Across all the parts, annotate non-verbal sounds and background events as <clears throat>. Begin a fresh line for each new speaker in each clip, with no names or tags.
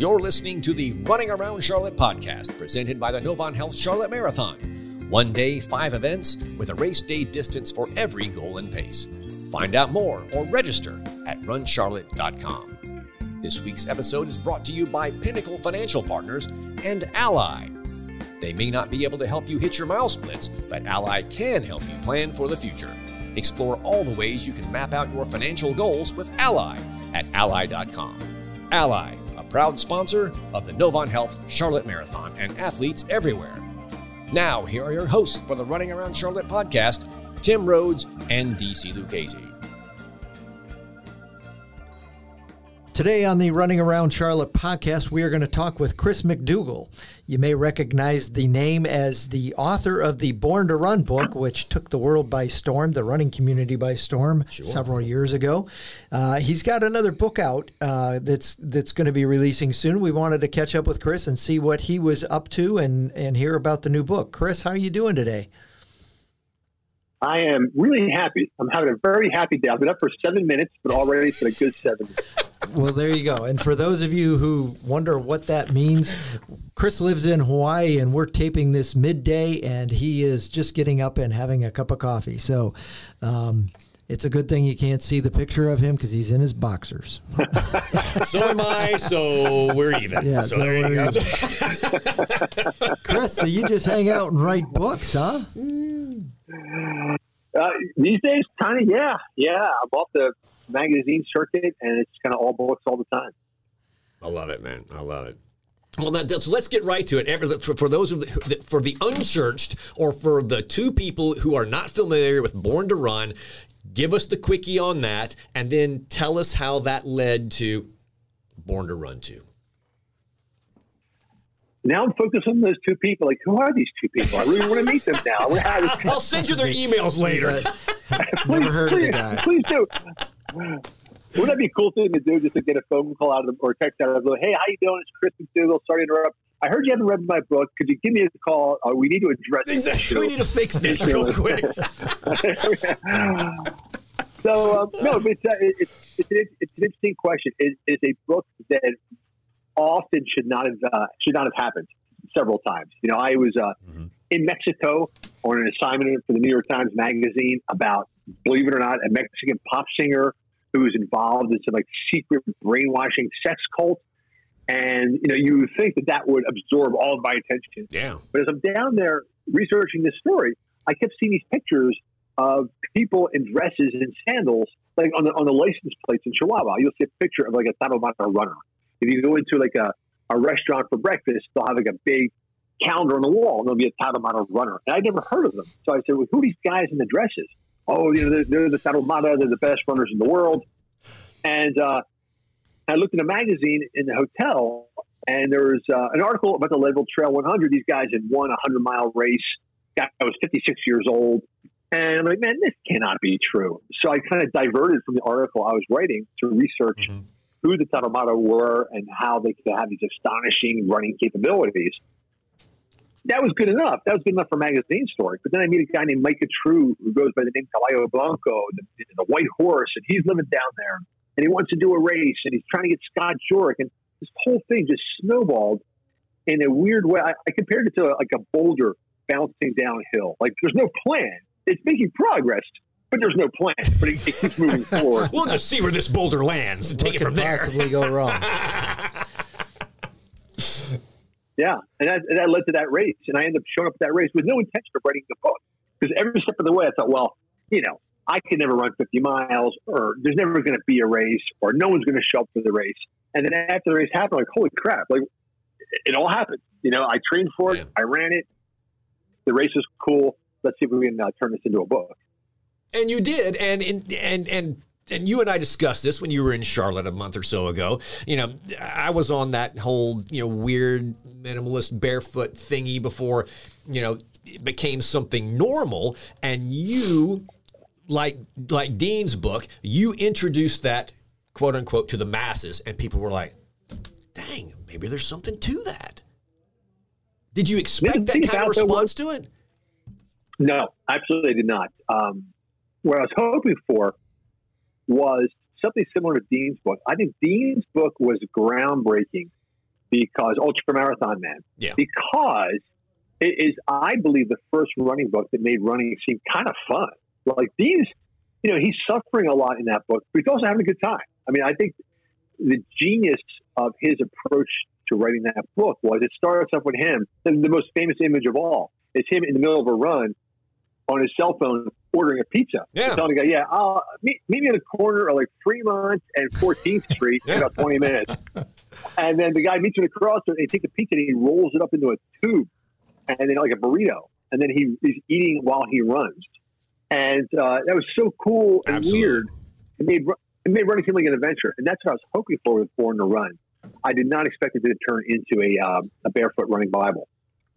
You're listening to the Running Around Charlotte podcast presented by the Novant Health Charlotte Marathon. One day, five events with a race day distance for every goal and pace. Find out more or register at runcharlotte.com. This week's episode is brought to you by Pinnacle Financial Partners and Ally. They may not be able to help you hit your mile splits, but Ally can help you plan for the future. Explore all the ways you can map out your financial goals with Ally at ally.com. Ally, proud sponsor of the Novant Health Charlotte Marathon and athletes everywhere. Now, here are your hosts for the Running Around Charlotte podcast, Tim Rhodes and DC Lucchese.
Today on the Running Around Charlotte podcast, we are going to talk with Chris McDougall. You may recognize the name as the author of the Born to Run book, which took the world by storm, the running community by storm, sure. several years ago. Uh, he's got another book out uh, that's that's going to be releasing soon. We wanted to catch up with Chris and see what he was up to and and hear about the new book. Chris, how are you doing today?
I am really happy. I'm having a very happy day. I've been up for seven minutes, but already it's been a good seven.
well, there you go. And for those of you who wonder what that means, Chris lives in Hawaii, and we're taping this midday, and he is just getting up and having a cup of coffee. So. Um, it's a good thing you can't see the picture of him because he's in his boxers. <laughs>
so am I. So we're even. Yeah. So, so we're even. <laughs>
Chris, so you just hang out and write books, huh?
Uh, these days, kind of, yeah, yeah. I'm off the magazine circuit, and it's kind of all books all the time.
I love it, man. I love it. Well, now, so let's get right to it. For, for those of the, for the unchurched, or for the two people who are not familiar with Born to Run, give us the quickie on that, and then tell us how that led to Born to Run to
now I'm focused on those two people. Like, who are these two people? I really want to meet them now. <laughs>
I'll send you their <laughs> emails later.
please, <laughs> Never heard please, of the guy. Please do. Wouldn't that be a cool thing to do? Just to get a phone call out of them or text out of them. Hey, how you doing? It's Chris McDougall. Sorry to interrupt. I heard you haven't read my book. Could you give me a call? Uh, we need to address
exactly. We need to fix this real quick. <laughs>
so um, no, it's, uh, it's, it's, an, it's an interesting question. It, it's a book that often should not have uh, should not have happened several times. You know, I was uh, mm-hmm. in Mexico on an assignment for the New York Times Magazine about, believe it or not, a Mexican pop singer who was involved in some like secret brainwashing sex cult. And you know, you would think that that would absorb all of my attention.
Yeah.
But as I'm down there researching this story, I kept seeing these pictures of people in dresses and sandals, like on the on the license plates in Chihuahua. You'll see a picture of like a Tarahumara runner if you go into like a, a restaurant for breakfast, they'll have like a big calendar on the wall and there'll be a Tarahumara runner. And I'd never heard of them. So I said, well, who are these guys in the dresses? Oh, you know, they're, they're the Tarahumara. They're the best runners in the world. And uh, I looked in a magazine in the hotel and there was uh, an article about the Leadville Trail 100. These guys had won a 100 mile race. Guy was 56 years old. And I'm like, man, this cannot be true. So I kind of diverted from the article I was writing to research mm-hmm who the Tarahumara were and how they could have these astonishing running capabilities. That was good enough. That was good enough for magazine story. But then I meet a guy named Micah True who goes by the name Caballo Blanco, the, the white horse, and he's living down there. And he wants to do a race, and he's trying to get Scott Jurek. And this whole thing just snowballed in a weird way. I, I compared it to a, like a boulder bouncing downhill. Like there's no plan. It's making progress, but there's no plan. But it, it keeps moving <laughs> forward.
we'll just see where this boulder lands and take it from there.
Possibly go wrong. <laughs>
yeah, and that, and that led to that race, and I ended up showing up at that race with no intention of writing the book because every step of the way I thought, well, you know, I can never run 50 miles, or there's never going to be a race, or no one's going to show up for the race. And then after the race happened, like, holy crap! Like, it all happened. You know, I trained for it, yeah. I ran it. The race was cool. Let's see if we can uh, turn this into a book.
And you did, and and and and you and I discussed this when you were in Charlotte a month or so ago. You know, I was on that whole you know weird minimalist barefoot thingy before you know it became something normal, and you like like Dean's book, you introduced that quote unquote to the masses, and people were like, "Dang, maybe there's something to that." Did you expect that kind of response to it?
No, absolutely did not. Um, what I was hoping for was something similar to Dean's book. I think Dean's book was groundbreaking because oh, ultra marathon man.
Yeah.
Because it is, I believe, the first running book that made running seem kind of fun. Like Dean's, you know, he's suffering a lot in that book, but he's also having a good time. I mean, I think the genius of his approach to writing that book was it starts off with him. The, the most famous image of all is him in the middle of a run on his cell phone ordering a pizza.
Yeah.
Telling the guy, yeah, I'll meet, meet me in the corner of like Fremont and 14th <laughs> Street in about 20 minutes. And then the guy meets him across and he takes a pizza and he rolls it up into a tube and then like a burrito. And then he is eating while he runs. And uh, that was so cool and
Absolutely.
weird. It made, it made running seem like an adventure. And that's what I was hoping for with Born to Run. I did not expect it to turn into a, um, a barefoot running Bible.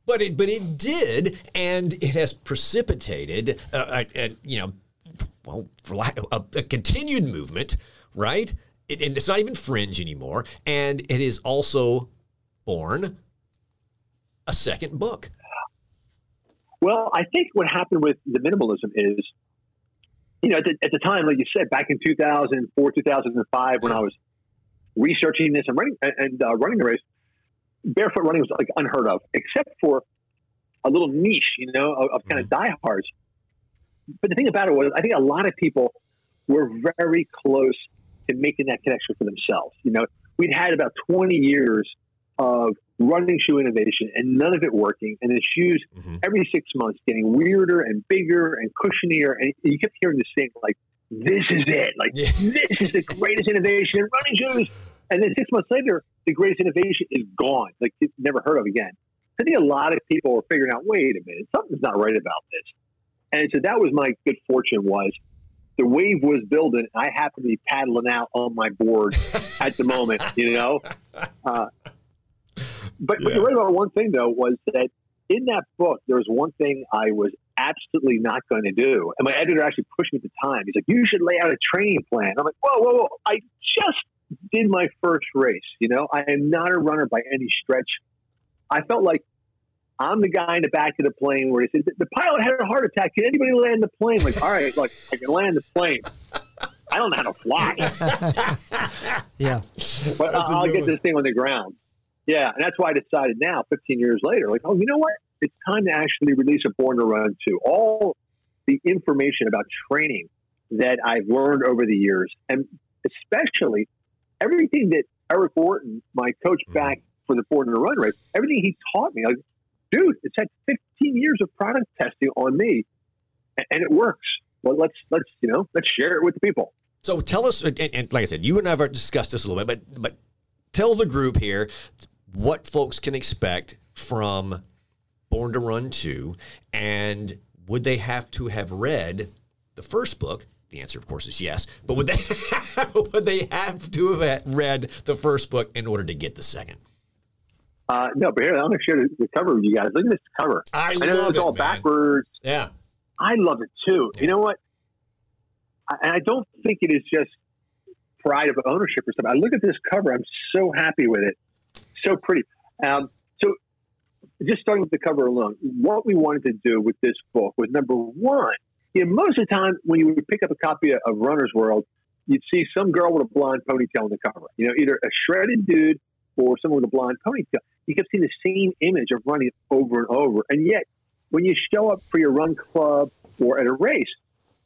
But it, but it did, and it has precipitated, uh, a, a, you know, well, for lack of a, a continued movement, right? It, and it's not even fringe anymore, and it is also born a second book.
Well, I think what happened with the minimalism is, you know, at the, at the time, like you said, back in 2004, 2005, when I was researching this and running and uh, running the race, barefoot running was like unheard of, except for a little niche, you know, of, of kind of diehards. But the thing about it was, I think a lot of people were very close to making that connection for themselves. You know, we'd had about 20 years of running shoe innovation and none of it working. And the shoes
Mhm.
every six months getting weirder and bigger and cushionier. And you kept hearing this thing like, this is it. Like,
Yeah.
this is the greatest innovation in running shoes. And then six months later, the greatest innovation is gone. Like, it's never heard of again. I think a lot of people were figuring out, wait a minute, something's not right about this. And so that was my good fortune was the wave was building. I happened to be paddling out on my board <laughs> at the moment, you know? Uh, but, but
Yeah.
you're right about one thing, though, was that in that book, there was one thing I was absolutely not going to do. And my editor actually pushed me at the time. He's like, you should lay out a training plan. I'm like, whoa, whoa, whoa. I just did my first race. You know, I am not a runner by any stretch. I felt like I'm the guy in the back of the plane where he said, the pilot had a heart attack. Can anybody land the plane? Like, all right, look, I can land the plane. I don't know how to fly. <laughs>
Yeah.
but
a
I'll get this thing on the ground. Yeah, and that's why I decided now, 15 years later, like, oh, you know what? It's time to actually release a Born to Run 2. All the information about training that I've learned over the years, and especially everything that Eric Orton, my coach
Mm-hmm.
back for the Born to Run race, everything he taught me, like, dude, it's had 15 years of product testing on me, and it works. Well, let's let's you know let's share it with the people.
So tell us, and, and like I said, you and I have discussed this a little bit, but but tell the group here what folks can expect from Born to Run 2, and would they have to have read the first book? The answer, of course, is yes. But would they <laughs> would they have to have read the first book in order to get the second?
Uh, no, but here I'm going to share the, the cover with you guys. Look at this cover.
I,
I know
love
it's
it,
all
man.
backwards.
Yeah,
I love it too.
Yeah.
You know what? I, and I don't think it is just pride of ownership or something. I look at this cover. I'm so happy with it. So pretty. Um, so just starting with the cover alone, what we wanted to do with this book was number one. You know, most of the time when you would pick up a copy of, of Runner's World, you'd see some girl with a blonde ponytail on the cover. You know, either a shredded dude or someone with a blonde ponytail. You kept seeing the same image of running over and over. And yet, when you show up for your run club or at a race,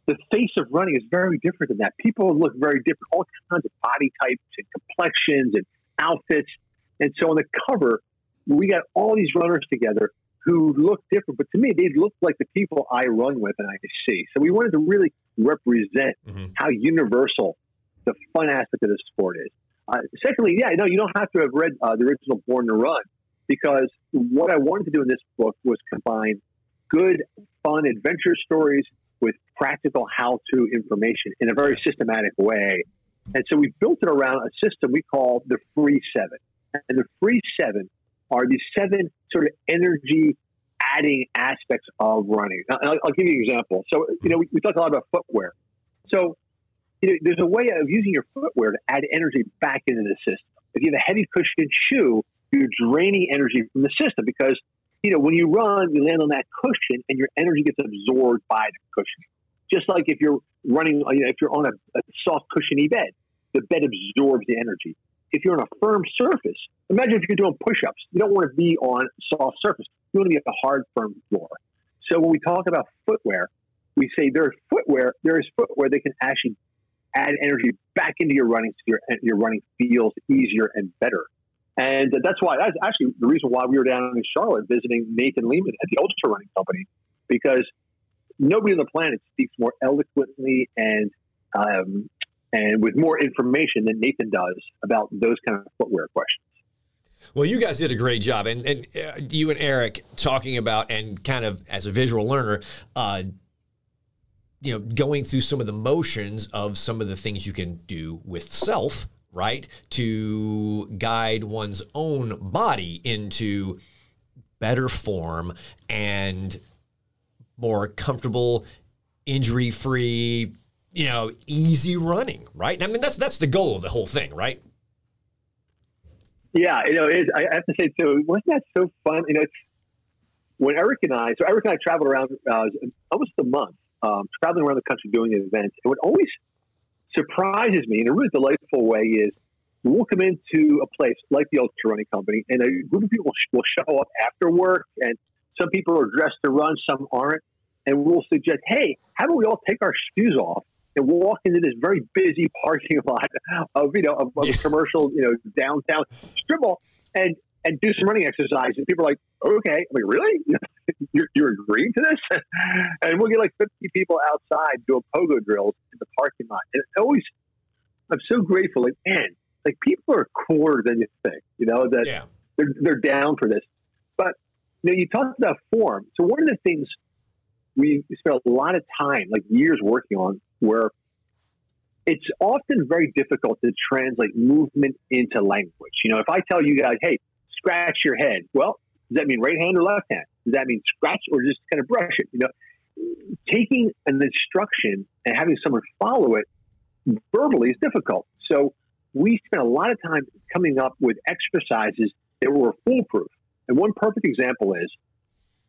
the face of running is very different than that. People look very different, all kinds of body types and complexions and outfits. And so on the cover, we got all these runners together who look different, but to me, they look like the people I run with and I see. So we wanted to really represent
Mhm.
how universal the fun aspect of the sport is. Uh, secondly, yeah, no, you don't have to have read uh, the original Born to Run because what I wanted to do in this book was combine good, fun adventure stories with practical how-to information in a very systematic way. And so we built it around a system we call the Free Seven. And the Free Seven are these seven sort of energy adding aspects of running. I'll, I'll give you an example. So, you know, we, we talk a lot about footwear. So, you know, there's a way of using your footwear to add energy back into the system. If you have a heavy cushioned shoe, you're draining energy from the system because, you know, when you run, you land on that cushion and your energy gets absorbed by the cushion. Just like if you're running, you know, if you're on a, a soft cushiony bed, the bed absorbs the energy. If you're on a firm surface, imagine if you're doing push-ups. You don't want to be on soft surface. You want to be on a hard, firm floor. So when we talk about footwear, we say there is footwear. There is footwear that can actually add energy back into your running so your, your running feels easier and better. And that's why that's actually the reason why we were down in Charlotte visiting Nathan Leehman at the Ultra Running Company because nobody on the planet speaks more eloquently and um, and with more information than Nathan does about those kind of footwear questions.
Well, you guys did a great job, and, and uh, you and Eric talking about and kind of as a visual learner, uh, you know, going through some of the motions of some of the things you can do with self, right, to guide one's own body into better form and more comfortable, injury free, you know, easy running, right? I mean, that's that's the goal of the whole thing, right?
Yeah, you know, it, I have to say too, wasn't that so fun? You know, when Eric and I, so Eric and I traveled around uh, almost a month, um, traveling around the country doing events. And what always surprises me in a really delightful way is we'll come into a place like the Ultra Running Company, and a group of people will show up after work, and some people are dressed to run, some aren't, and we'll suggest, hey, how about we all take our shoes off and walk into this very busy parking <laughs> lot of you know of, of a commercial you know downtown strip mall and and do some running exercise. And people are like, okay, I'm like, really? <laughs> you're, you're agreeing to this? <laughs> and we'll get like 50 people outside doing pogo drills in the parking lot. And it always, I'm so grateful. Like, man, like people are cooler than you think, you know, that yeah. they're, they're down for this. But, you know, you talked about form. So one of the things we spent a lot of time, like years working on, where it's often very difficult to translate movement into language. You know, if I tell you guys, hey, scratch your head. Well, does that mean right hand or left hand? Does that mean scratch or just kind of brush it? You know, taking an instruction and having someone follow it verbally is difficult. So we spent a lot of time coming up with exercises that were foolproof. And one perfect example is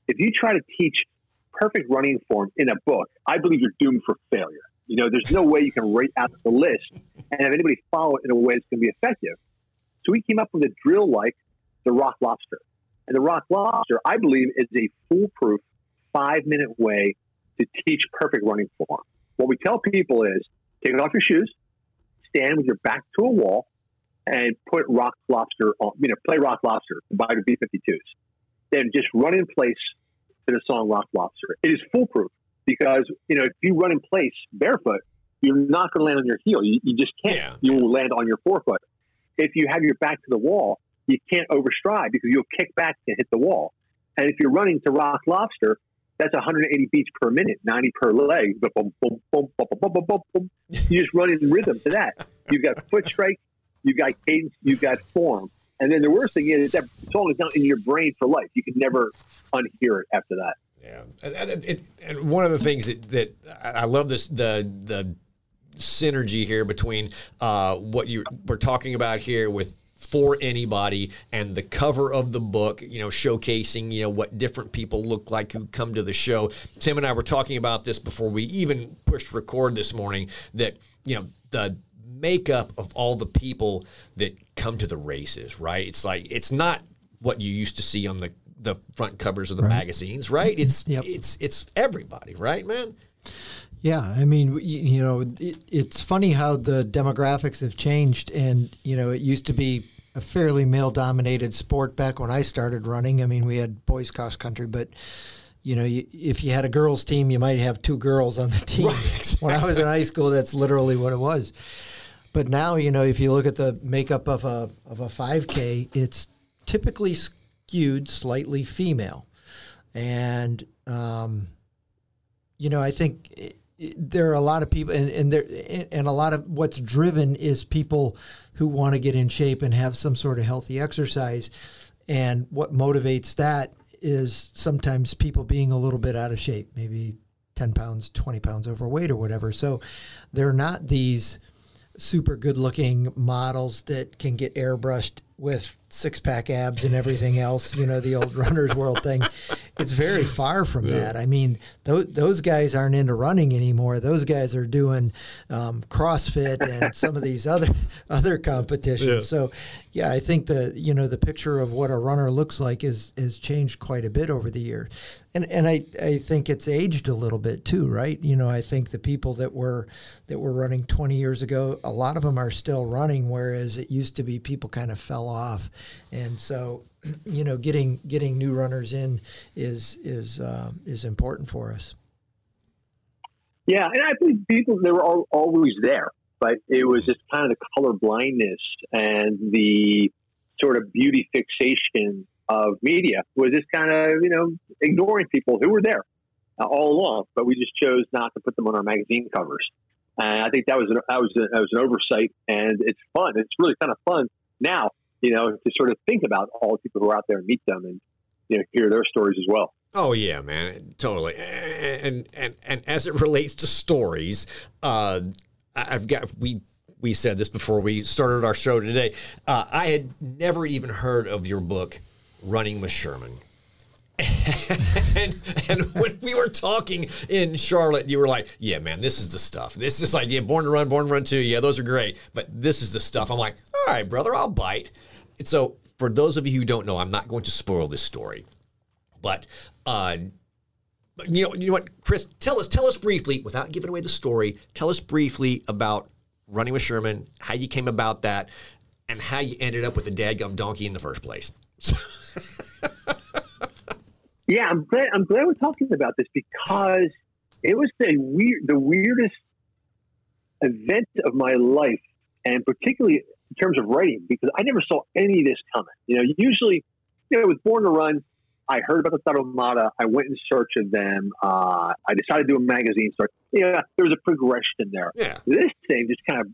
if you try to teach perfect running form in a book, I believe you're doomed for failure. You know, there's no way you can write out the list and have anybody follow it in a way that's going to be effective. So we came up with a drill like the rock lobster. And the rock lobster, I believe, is a foolproof five minute way to teach perfect running form. What we tell people is take off your shoes, stand with your back to a wall, and put rock lobster on, you know, play rock lobster by the B 52s. Then just run in place to the song Rock Lobster. It is foolproof because, you know, if you run in place barefoot, you're not going to land on your heel. You, you just can't. Yeah. You will land on your forefoot. If you have your back to the wall, you can't overstride because you'll kick back to hit the wall. And if you're running to rock lobster, that's 180 beats per minute, 90 per leg. Boom, boom, boom, you just run in rhythm to that. You've got foot strike, you've got cadence, you've got form. And then the worst thing is that song is not in your brain for life. You can never unhear it after that.
Yeah, and, and, and one of the things that, that I love this the the synergy here between uh, what you we're talking about here with for anybody and the cover of the book you know showcasing you know what different people look like who come to the show. Tim and i were talking about this before we even pushed record this morning that you know the makeup of all the people that come to the races right? It's like it's not what you used to see on the the front covers of the right. magazines right mm-hmm. it's yep. it's it's everybody right man
yeah, I mean, you know, it, it's funny how the demographics have changed, and you know, it used to be a fairly male-dominated sport back when I started running. I mean, we had boys cross country, but you know, you, if you had a girls' team, you might have two girls on the team. Right, exactly. When I was in high school, that's literally what it was. But now, you know, if you look at the makeup of a of a 5K, it's typically skewed slightly female, and um, you know, I think there are a lot of people, and, and there and a lot of what's driven is people who want to get in shape and have some sort of healthy exercise, and what motivates that is sometimes people being a little bit out of shape, maybe ten pounds, twenty pounds overweight, or whatever. So they're not these super good looking models that can get airbrushed with six pack abs and everything else, you know, the old <laughs> runner's world thing. it's very far from yeah. that. I mean, those those guys aren't into running anymore. Those guys are doing um, CrossFit and some of these other <laughs> other competitions. Yeah. So, yeah, I think the you know the picture of what a runner looks like is has changed quite a bit over the year, and and I, I think it's aged a little bit too, right? You know, I think the people that were that were running 20 years ago, a lot of them are still running, whereas it used to be people kind of fell off, and so <clears throat> you know, getting getting new runners in is is uh, is important for us.
Yeah, and I believe people they were all, always there, but it was just kind of the color blindness and the sort of beauty fixation of media was just kind of you know ignoring people who were there uh, all along, but we just chose not to put them on our magazine covers. And I think that was an, that was a, that was an oversight, and it's fun. It's really kind of fun now you know, to sort of think about all the people who are out there and meet them and you know hear their stories as well.
Oh yeah, man, totally. And and and as it relates to stories, uh, I've got we we said this before we started our show today. Uh, I had never even heard of your book, Running with Sherman. <laughs> and, and when we were talking in Charlotte, you were like, "Yeah, man, this is the stuff. This is like, yeah, Born to Run, Born to Run Two. Yeah, those are great, but this is the stuff." I'm like, "All right, brother, I'll bite." So for those of you who don't know, I'm not going to spoil this story, but uh, you know, you know what, Chris, tell us, tell us briefly, without giving away the story, tell us briefly about running with Sherman, how you came about that, and how you ended up with a dadgum donkey in the first place. <laughs>
yeah, I'm glad. I'm glad we're talking about this because it was the weird, the weirdest event of my life, and particularly terms of writing because I never saw any of this coming. You know, usually, you know, was born to run. I heard about the Tarahumara. I went in search of them. Uh, I decided to do a magazine start. Yeah, there was a progression there.
Yeah.
This thing just kind of,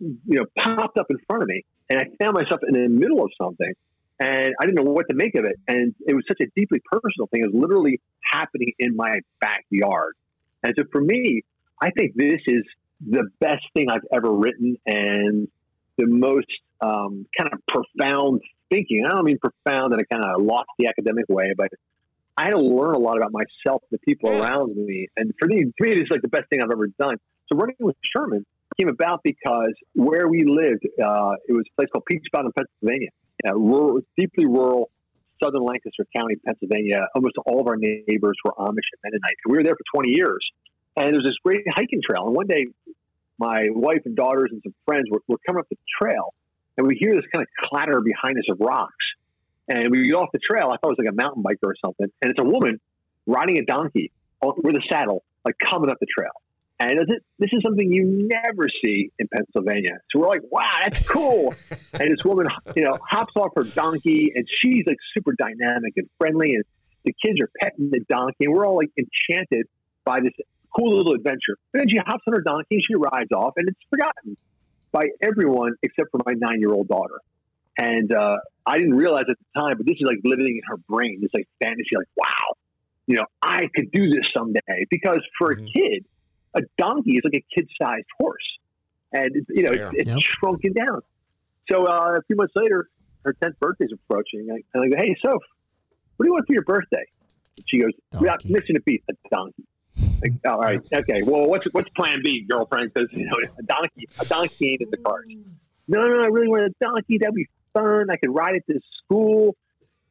you know, popped up in front of me, and I found myself in the middle of something, and I didn't know what to make of it. And it was such a deeply personal thing. It was literally happening in my backyard. And so for me, I think this is the best thing I've ever written, and the most um, kind of profound thinking. I don't mean profound in a kind of lofty academic way, but I had to learn a lot about myself, and the people around me, and for me, me, it's like the best thing I've ever done. So running with Sherman came about because where we lived, uh, it was a place called Peach Bottom, Pennsylvania, uh, rural, deeply rural, southern Lancaster County, Pennsylvania. Almost all of our neighbors were Amish and Mennonites. We were there for 20 years, and there was this great hiking trail. And one day, my wife and daughters and some friends were, were coming up the trail, and we hear this kind of clatter behind us of rocks. And we get off the trail. I thought it was like a mountain biker or something. And it's a woman riding a donkey with a saddle, like coming up the trail. And this is something you never see in Pennsylvania. So we're like, wow, that's cool. <laughs> and this woman, you know, hops off her donkey and she's like super dynamic and friendly. And the kids are petting the donkey. And we're all like enchanted by this cool little adventure. And then she hops on her donkey and she rides off, and it's forgotten by everyone except for my nine year old daughter. And uh, I didn't realize at the time, but this is like living in her brain. It's like fantasy, like, wow, you know, I could do this someday. Because for mm-hmm. a kid, a donkey is like a kid sized horse. And, you know, it's, it's yep. shrunken down. So uh, a few months later, her 10th birthday is approaching. And I, go, hey, Soph, what do you want for your birthday? And she goes, without missing a beat, a donkey. Like, all right, okay. Well, what's what's Plan B, girlfriend? Because you know, a donkey, a donkey ain't in the cards. No, no, I really want a donkey. That'd be fun. I could ride it to school.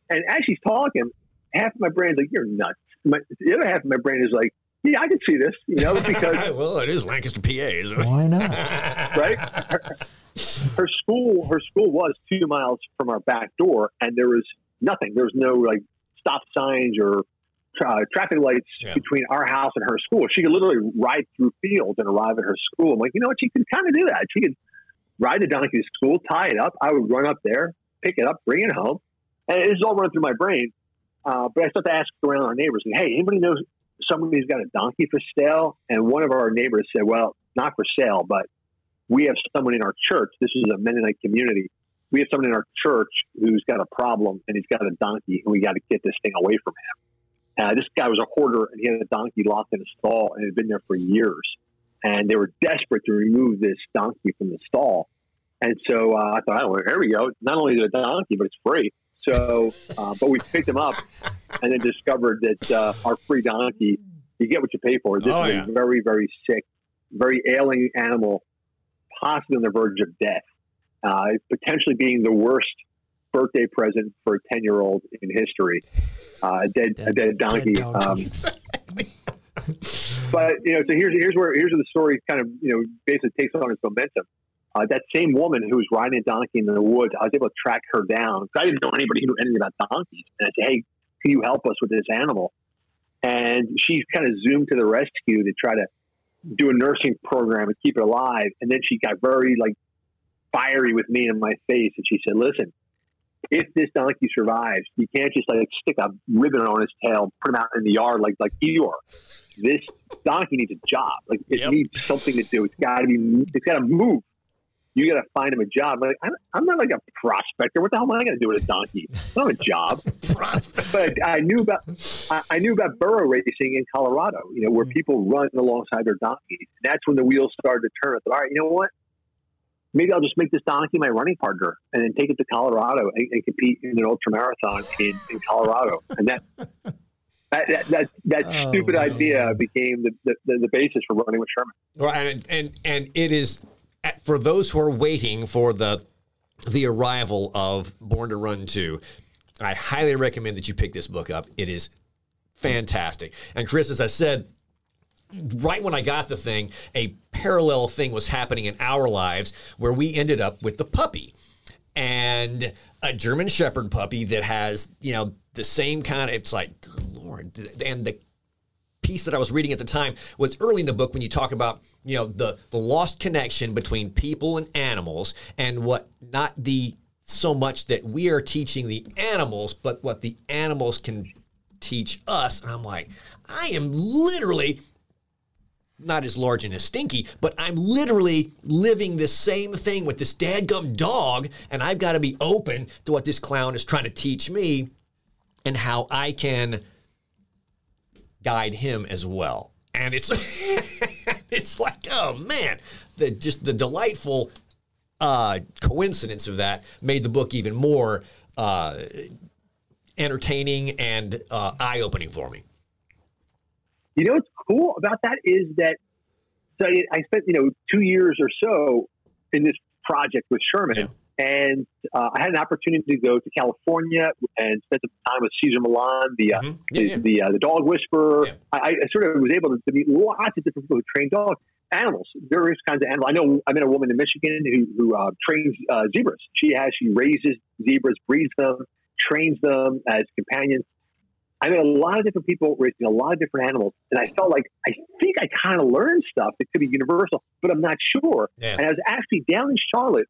And as she's talking, half of my brain's like, "You're nuts." My, the other half of my brain is like, "Yeah, I could see this." You know, <laughs> because
well, it is Lancaster, PA.
So. Why not? <laughs>
right. Her, her school, her school was two miles from our back door, and there was nothing. There was no like stop signs or uh, traffic lights yeah. between our house and her school. She could literally ride through fields and arrive at her school. I'm like, you know what? She could kind of do that. She could ride the donkey to school, tie it up. I would run up there, pick it up, bring it home. And this is all running through my brain. Uh, but I started to ask around our neighbors, hey, anybody knows somebody who's got a donkey for sale? And one of our neighbors said, well, not for sale, but we have someone in our church. This is a Mennonite community. We have someone in our church who's got a problem and he's got a donkey, and we got to get this thing away from him. Uh, this guy was a hoarder and he had a donkey locked in a stall and had been there for years. And they were desperate to remove this donkey from the stall. And so uh, I thought, oh, here we go. Not only is it a donkey, but it's free. So, uh, but we picked him up and then discovered that uh, our free donkey, you get what you pay for. This
Oh,
is
yeah.
a very, very sick, very ailing animal, possibly on the verge of death, uh, potentially being the worst birthday present for a 10 year old in history. Uh, a dead, a dead donkey.
Dead donkey.
Um,
Exactly. <laughs>
but you know, so here's here's where here's where the story kind of you know basically takes on its momentum. Uh, that same woman who was riding a donkey in the woods, I was able to track her down because I didn't know anybody who knew anything about donkeys. And I said, "Hey, can you help us with this animal?" And she kind of zoomed to the rescue to try to do a nursing program and keep it alive. And then she got very like fiery with me in my face, and she said, "Listen, if this donkey survives, you can't just like stick a ribbon on his tail, put him out in the yard like like Eeyore. This donkey needs a job. Like it
Yep.
needs something to do. It's got to be. It's got to move. You got to find him a job. Like I'm, I'm not like a prospector. What the hell am I going to do with a donkey? Not a job. but I knew about I, I knew about burro racing in Colorado. You know where hmm. people run alongside their donkeys. That's when the wheels started to turn. I thought, all right, you know what? Maybe I'll just make this donkey my running partner, and then take it to Colorado and, and compete in an ultra marathon in, in Colorado. And that <laughs> that that that, that
Oh,
stupid
man.
idea became the, the, the, the basis for running with Sherman.
Well, and and and it is for those who are waiting for the the arrival of Born to Run 2. I highly recommend that you pick this book up. It is fantastic. And Chris, as I said, right when I got the thing, a parallel thing was happening in our lives where we ended up with the puppy and a German Shepherd puppy that has, you know, the same kind of, it's like, good Lord. And the piece that I was reading at the time was early in the book when you talk about, you know, the, the lost connection between people and animals and what not the so much that we are teaching the animals, but what the animals can teach us. And I'm like, I am literally not as large and as stinky, but I'm literally living the same thing with this dadgum dog, and I've got to be open to what this clown is trying to teach me and how I can guide him as well. And it's <laughs> it's like, oh man, the just the delightful uh, coincidence of that made the book even more uh, entertaining and uh, eye opening for me.
You know what's cool about that is that so I- spent you know two years or so in this project with Sherman,
Yeah.
and uh, I had an opportunity to go to California and spend some time with Cesar Millan, the uh,
Mhm. Yeah,
the,
yeah.
the, uh, the dog whisperer. I, I sort of was able to, to meet lots of different people who train dogs, animals, various kinds of animals. I know I met a woman in Michigan who, who uh, trains uh, zebras. She has she raises zebras, breeds them, trains them as companions. I met a lot of different people raising a lot of different animals, and I felt like I think I kind of learned stuff that could be universal, but I'm not sure.
Yeah.
And I was actually down in Charlotte.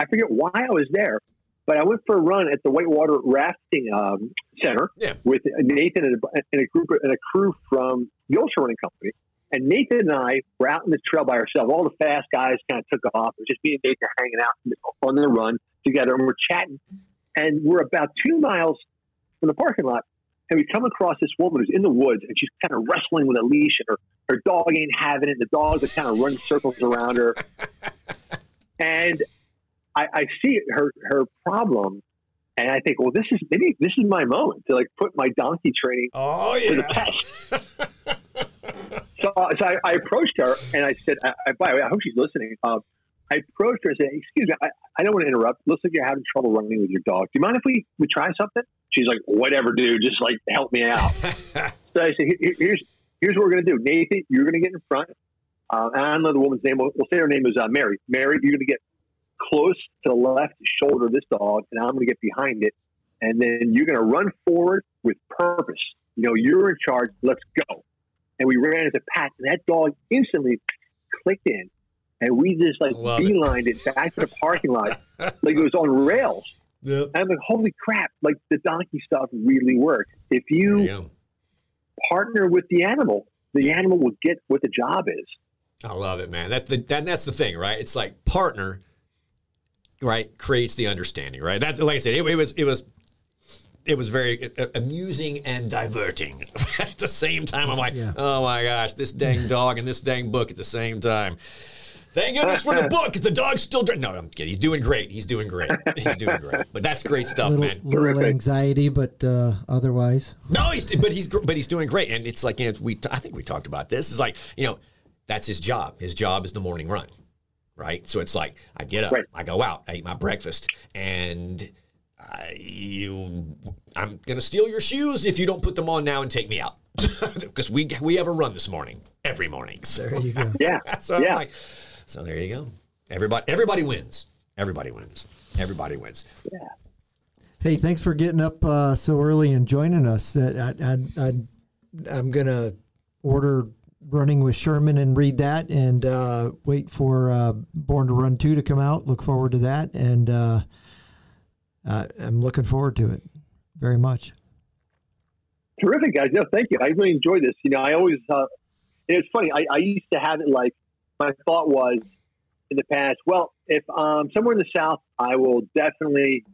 I forget why I was there, but I went for a run at the Whitewater Rafting um, Center
Yeah.
with Nathan and a, and a group and a crew from the Ultra Running Company. And Nathan and I were out in the trail by ourselves. All the fast guys kind of took off. It was just me and Nathan hanging out on the run together, and we're chatting. And we're about two miles from the parking lot, and we come across this woman who's in the woods, and she's kind of wrestling with a leash, and her, her dog ain't having it. And The dogs are kind of running circles around her. <laughs> And I, I see her her problem, and I think, well, this is maybe this is my moment to like put my donkey training
Oh
to the test. <laughs> so, so I, I approached her and I said, I, I, by the way, I hope she's listening. Um, I approached her and said, "Excuse me, I, I don't want to interrupt. Looks like you're having trouble running with your dog. Do you mind if we, we try something?" She's like, "Whatever, dude. Just like help me out." <laughs> so I said, "Here- "Here's here's what we're gonna do. Nathan, you're gonna get in front. Uh, and I don't know the woman's name. We'll, we'll say her name is uh, Mary. Mary, you're gonna get close to the left shoulder of this dog, and I'm gonna get behind it, and then you're gonna run forward with purpose. You know, you're in charge. Let's go." And we ran as a pack, and that dog instantly clicked in, and we just like
Love it.
beelined it back to the parking lot <laughs> like it was on rails.
Yep.
And I'm like, holy crap, like the donkey stuff really works. If you
you
partner with the animal, the animal will get what the job is.
I love it, man. That's the that, that's the thing, right? It's like partner, right? Creates the understanding, right? That's like I said, it, it was it was it was very uh, amusing and diverting <laughs> at the same time. I'm like,
Yeah.
oh my gosh, this dang dog and this dang book at the same time. Thank goodness for the <laughs> book because the dog's still. Dr- no, I'm kidding. He's doing great. He's doing great. He's doing great. But that's great stuff,
little,
man.
little
Terrific.
anxiety, but uh, otherwise,
No, he's but he's but he's doing great, and it's like you know we I think we talked about this. It's like you know that's his job. His job is the morning run, right? So it's like I get up,
Right.
I go out, I eat my breakfast, and I, you, I'm gonna steal your shoes if you don't put them on now and take me out <laughs> because we we have a run this morning every morning. So,
there you go.
Yeah. <laughs>
so I'm
yeah.
like, so there you go. Everybody everybody wins. Everybody wins. Everybody wins. Yeah.
Hey, thanks for getting up uh, so early and joining us. That I, I, I, I'm gonna order Running with Sherman and read that, and uh, wait for uh, Born to Run two to come out. Look forward to that, and uh, uh, I'm looking forward to it very much.
Terrific, guys. No, thank you. I really enjoy this. You know, I always, uh, it's funny, I, I used to have it like, my thought was in the past, well, if um, somewhere in the South, I will definitely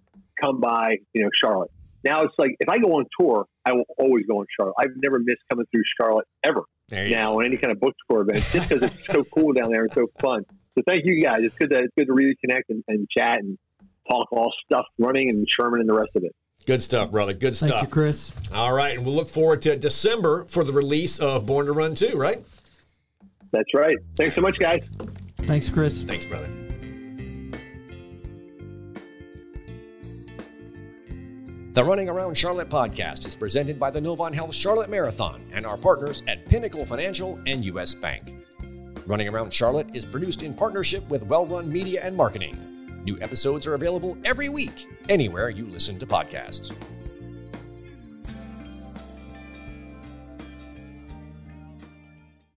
come by, you know, Charlotte. Now it's like, if I go on tour, I will always go on Charlotte. I've never missed coming through Charlotte ever
There you
now on any kind of book tour event, just because it's so cool down there and so fun. So thank you guys. It's good to, it's good to reconnect and, and chat and talk all stuff running and Sherman and the rest of it.
Good stuff, brother. Good
Thank
stuff.
you, Chris.
All right, and we'll look forward to December for the release of Born to Run 2, right?
That's right. Thanks so much, guys.
Thanks, Chris.
Thanks, brother.
The Running Around Charlotte podcast is presented by the Novant Health Charlotte Marathon and our partners at Pinnacle Financial and U.S. Bank. Running Around Charlotte is produced in partnership with Well Run Media and Marketing. New episodes are available every week, anywhere you listen to podcasts.